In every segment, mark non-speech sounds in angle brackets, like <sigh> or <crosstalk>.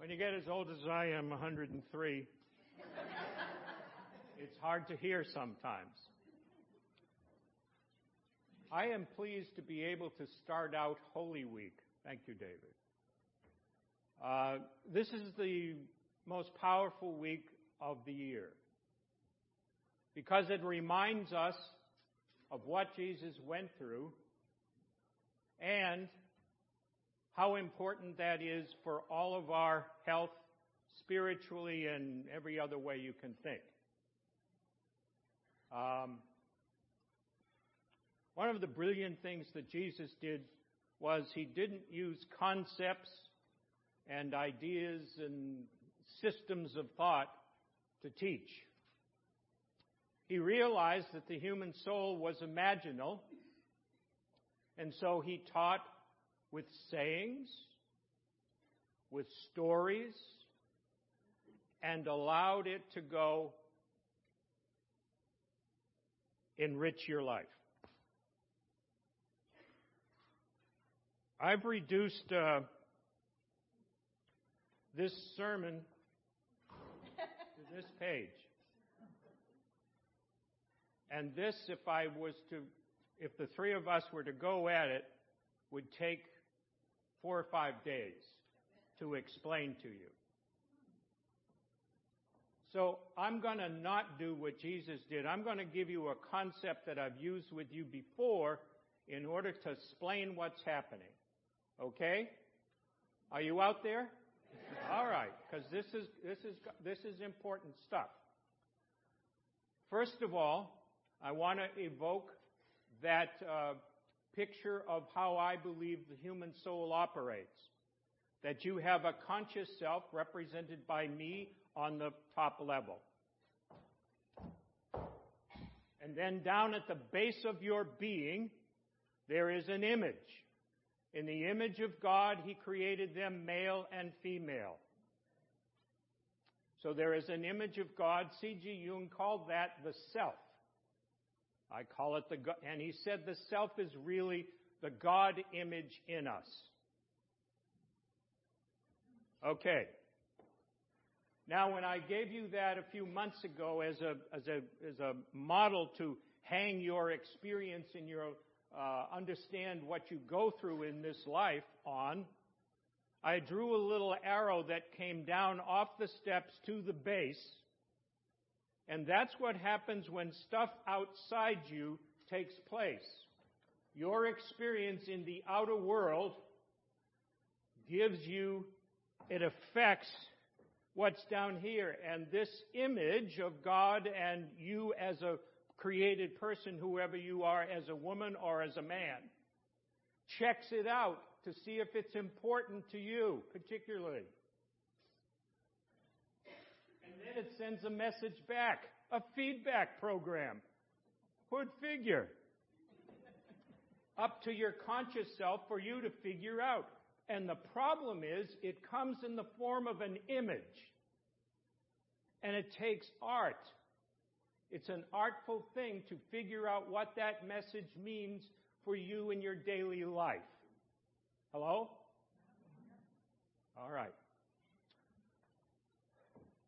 When you get as old as I am, 103, it's hard to hear sometimes. I am pleased to be able to start out Holy Week. Thank you, David. Uh, this is the most powerful week of the year because it reminds us of what Jesus went through and how important that is for all of our health, spiritually, and every other way you can think. Um, one of the brilliant things that Jesus did was he didn't use concepts and ideas and systems of thought to teach. He realized that the human soul was imaginal, and so he taught with sayings, with stories, and allowed it to go enrich your life. I've reduced uh, this sermon to this <laughs> page. And this, if I was to, if the three of us were to go at it, would take four or five days to explain to you. So I'm going to not do what Jesus did. I'm going to give you a concept that I've used with you before in order to explain what's happening. Okay? Are you out there? <laughs> All right, because this is this is this is important stuff. First of all, I want to evoke that uh, picture of how I believe the human soul operates. That you have a conscious self represented by me on the top level. And then down at the base of your being, there is an image. In the image of God, He created them male and female. So there is an image of God. C.G. Jung called that the self. I call it the, God, and he said the self is really the God image in us. Okay. Now, when I gave you that a few months ago as a, as a, as a model to hang your experience and your uh, understand what you go through in this life on, I drew a little arrow that came down off the steps to the base and that's what happens when stuff outside you takes place. Your experience in the outer world gives you, it affects what's down here. And this image of God and you as a created person, whoever you are, as a woman or as a man, checks it out to see if it's important to you, particularly then it sends a message back, a feedback program. Who'd figure? Up to your conscious self for you to figure out. And the problem is, it comes in the form of an image. And it takes art. It's an artful thing to figure out what that message means for you in your daily life. Hello? All right.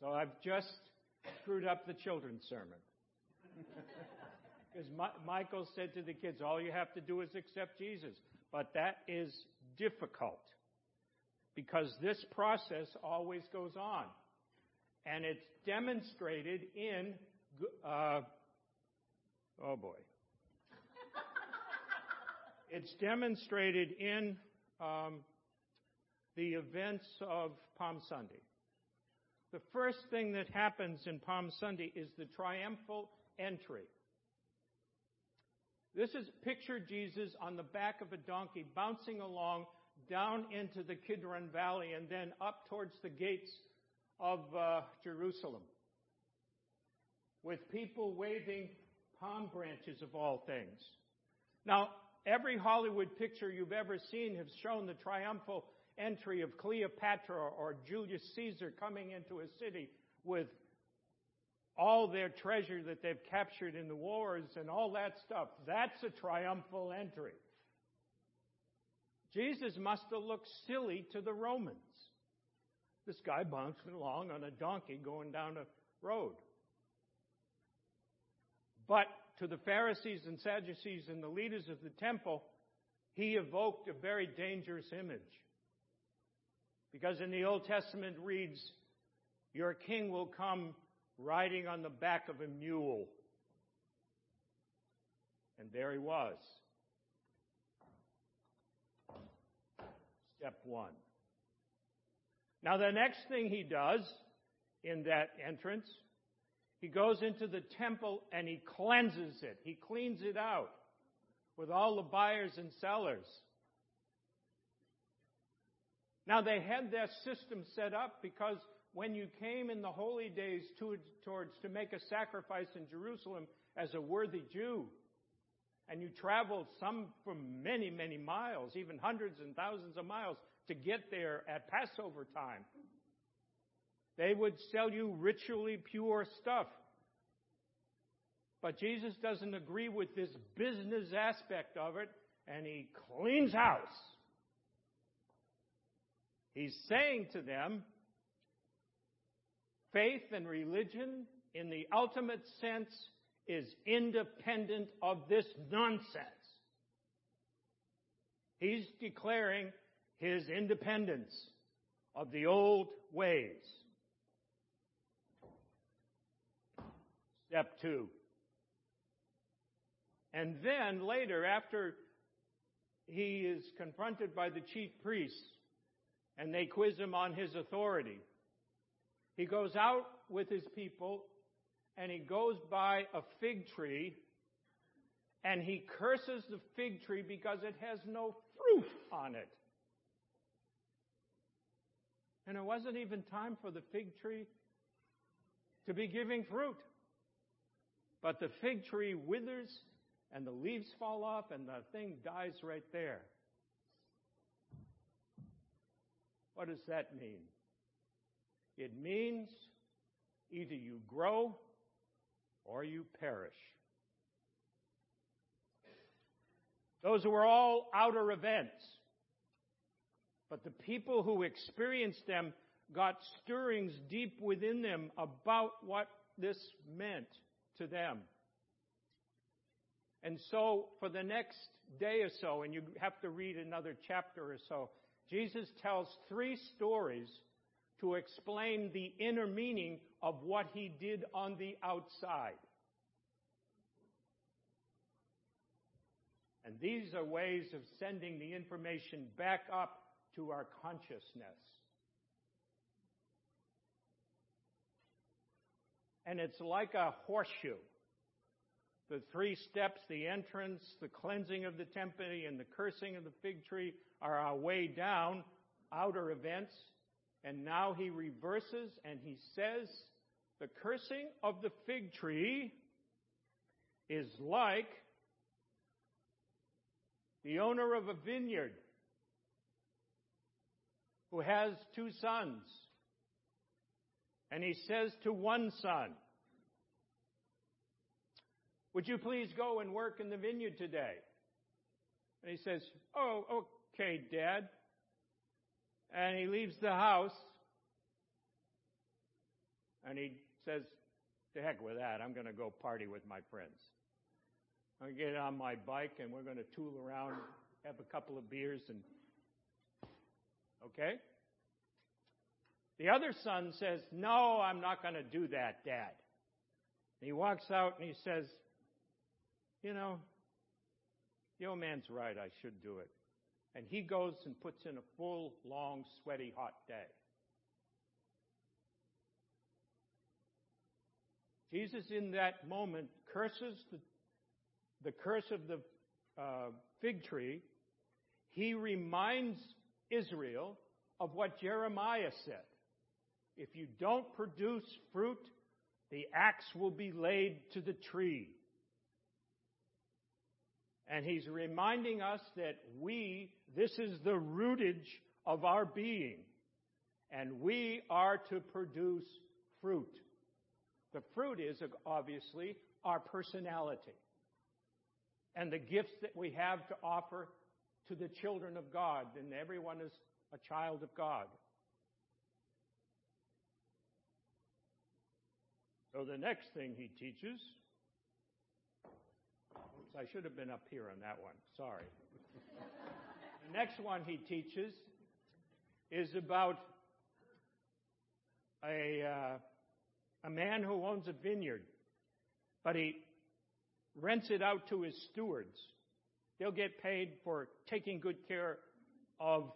So I've just screwed up the children's sermon. <laughs> Because Michael said to the kids, all you have to do is accept Jesus. But that is difficult because this process always goes on. And it's demonstrated in, uh, oh boy. <laughs> it's demonstrated in um, the events of Palm Sunday. The first thing that happens in Palm Sunday is the triumphal entry. This is picture Jesus on the back of a donkey bouncing along down into the Kidron Valley and then up towards the gates of uh, Jerusalem with people waving palm branches of all things. Now, every Hollywood picture you've ever seen has shown the triumphal entry of Cleopatra or Julius Caesar coming into a city with all their treasure that they've captured in the wars and all that stuff. That's a triumphal entry. Jesus must have looked silly to the Romans. this guy bouncing along on a donkey going down a road. But to the Pharisees and Sadducees and the leaders of the temple, he evoked a very dangerous image. Because in the Old Testament reads, Your king will come riding on the back of a mule. And there he was. Step one. Now, the next thing he does in that entrance, he goes into the temple and he cleanses it. He cleans it out with all the buyers and sellers. Now, they had their system set up because when you came in the holy days towards to make a sacrifice in Jerusalem as a worthy Jew, and you traveled some for many, many miles, even hundreds and thousands of miles, to get there at Passover time. They would sell you ritually pure stuff. But Jesus doesn't agree with this business aspect of it, and he cleans house. He's saying to them, faith and religion, in the ultimate sense, is independent of this nonsense. He's declaring his independence of the old ways. Step two. And then later, after he is confronted by the chief priests and they quiz him on his authority, he goes out with his people and he goes by a fig tree and he curses the fig tree because it has no fruit on it. And it wasn't even time for the fig tree to be giving fruit. But the fig tree withers and the leaves fall off and the thing dies right there. What does that mean? It means either you grow or you perish. Those were all outer events. But the people who experienced them got stirrings deep within them about what this meant to them. And so, for the next day or so, and you have to read another chapter or so, Jesus tells three stories to explain the inner meaning of what he did on the outside. And these are ways of sending the information back up to our consciousness. And it's like a horseshoe. The three steps, the entrance, the cleansing of the temple, and the cursing of the fig tree are our way down, outer events. And now he reverses and he says, the cursing of the fig tree is like the owner of a vineyard who has two sons. And he says to one son, would you please go and work in the vineyard today? And he says, "Oh, Oh, okay, Dad. And he leaves the house and he says, To heck with that. I'm going to go party with my friends. I'm going to get on my bike and we're going to tool around, have a couple of beers, and. Okay? The other son says, No, I'm not going to do that, Dad. And he walks out and he says, you know, the old man's right, I should do it. And he goes and puts in a full, long, sweaty, hot day. Jesus, in that moment, curses the, the curse of the uh, fig tree. He reminds Israel of what Jeremiah said. If you don't produce fruit, the axe will be laid to the tree. And he's reminding us that we, this is the rootage of our being, and we are to produce fruit. The fruit is obviously our personality and the gifts that we have to offer to the children of God, and everyone is a child of God. So the next thing he teaches oops, I should have been up here on that one. Sorry. <laughs> the next one he teaches is about a, uh, a man who owns a vineyard, but he rents it out to his stewards. They'll get paid for taking good care of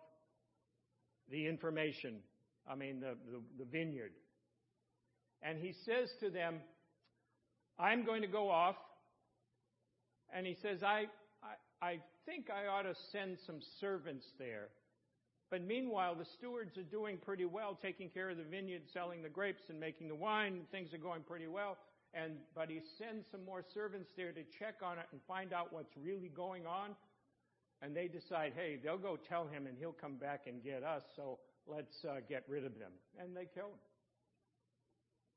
the information, I mean, the, the, the vineyard. And he says to them, I'm going to go off. And he says, I, I, I think I ought to send some servants there. But meanwhile, the stewards are doing pretty well, taking care of the vineyard, selling the grapes and making the wine. Things are going pretty well. And, but he sends some more servants there to check on it and find out what's really going on. And they decide, hey, they'll go tell him and he'll come back and get us, so let's uh, get rid of them. And they kill him.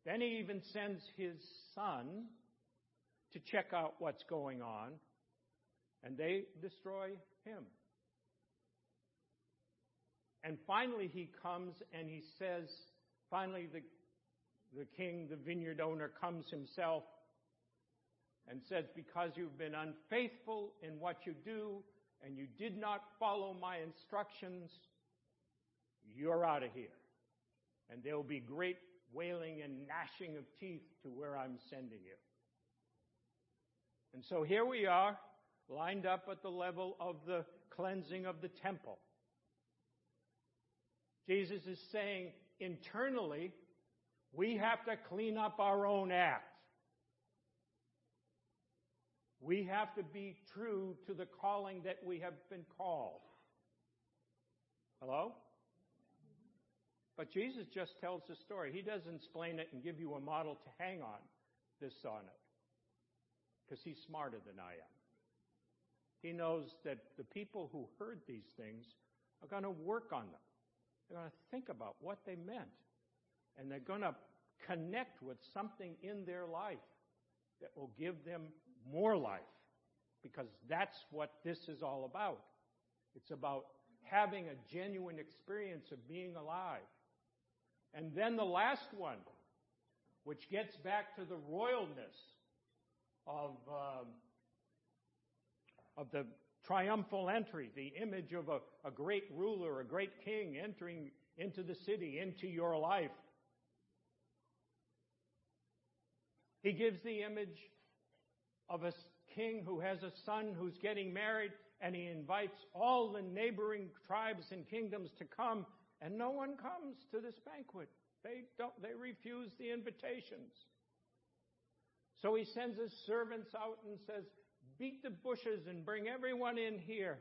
Then he even sends his son to check out what's going on, and they destroy him. And finally, he comes and he says, finally, the, the king, the vineyard owner, comes himself and says, Because you've been unfaithful in what you do and you did not follow my instructions, you're out of here. And there will be great wailing and gnashing of teeth to where I'm sending you. And so here we are, lined up at the level of the cleansing of the temple. Jesus is saying internally, we have to clean up our own act. We have to be true to the calling that we have been called. Hello? But Jesus just tells the story. He doesn't explain it and give you a model to hang on this on it. Because he's smarter than I am. He knows that the people who heard these things are going to work on them. They're going to think about what they meant. And they're going to connect with something in their life that will give them more life. Because that's what this is all about. It's about having a genuine experience of being alive. And then the last one, which gets back to the royalness of, um, of the triumphal entry, the image of a, a great ruler, a great king entering into the city, into your life. He gives the image of a king who has a son who's getting married, and he invites all the neighboring tribes and kingdoms to come and no one comes to this banquet. They don't, they refuse the invitations. So he sends his servants out and says, beat the bushes and bring everyone in here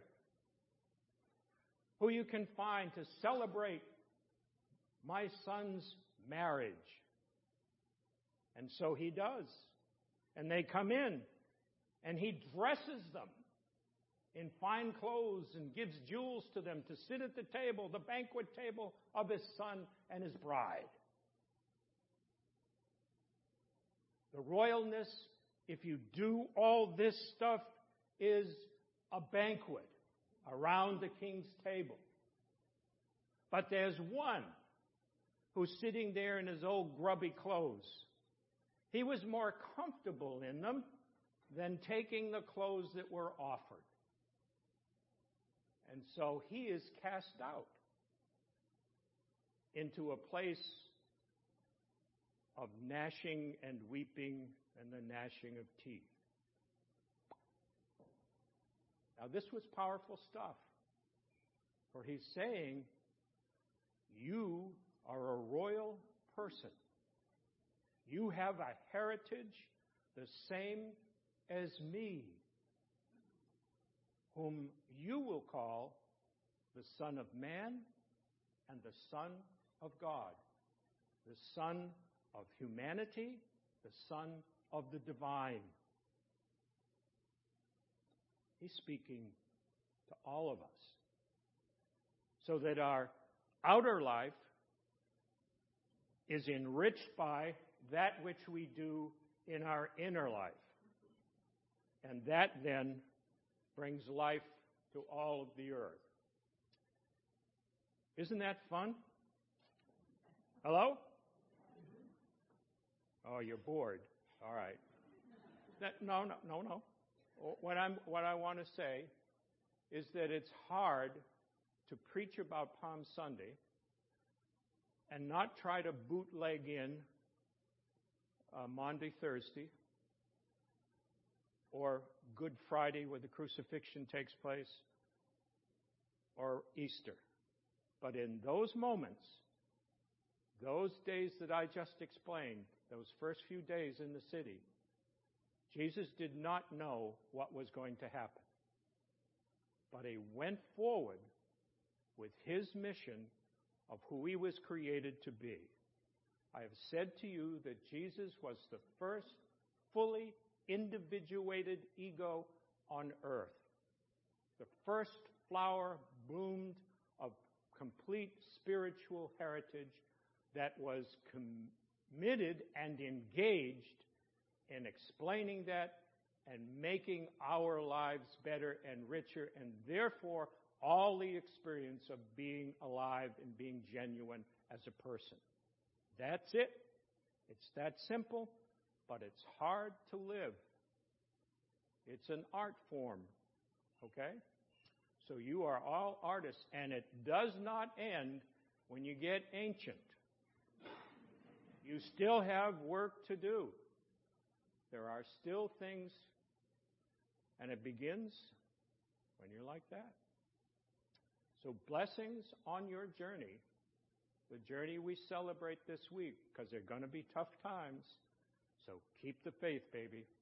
who you can find to celebrate my son's marriage. And so he does. And they come in and he dresses them in fine clothes and gives jewels to them to sit at the table, the banquet table of his son and his bride. The royalness, if you do all this stuff, is a banquet around the king's table. But there's one who's sitting there in his old grubby clothes. He was more comfortable in them than taking the clothes that were offered. And so he is cast out into a place of gnashing and weeping and the gnashing of teeth. Now, this was powerful stuff. For he's saying, You are a royal person. You have a heritage the same as me whom you will call the Son of Man and the Son of God, the Son of humanity, the Son of the divine. He's speaking to all of us so that our outer life is enriched by that which we do in our inner life. And that then brings life to all of the earth. Isn't that fun? Hello? Oh, you're bored. All right. That, no, no, no, no. What, I'm, what I want to say is that it's hard to preach about Palm Sunday and not try to bootleg in uh, Maundy, Thursday, or Good Friday, where the crucifixion takes place, or Easter. But in those moments, those days that I just explained, those first few days in the city, Jesus did not know what was going to happen. But he went forward with his mission of who he was created to be. I have said to you that Jesus was the first fully individuated ego on earth. The first flower bloomed of complete spiritual heritage that was committed and engaged in explaining that and making our lives better and richer, and therefore all the experience of being alive and being genuine as a person. That's it. It's that simple, but it's hard to live. It's an art form, okay? So you are all artists, and it does not end when you get ancient. You still have work to do. There are still things, and it begins when you're like that. So, blessings on your journey, the journey we celebrate this week, because they're going to be tough times. So, keep the faith, baby.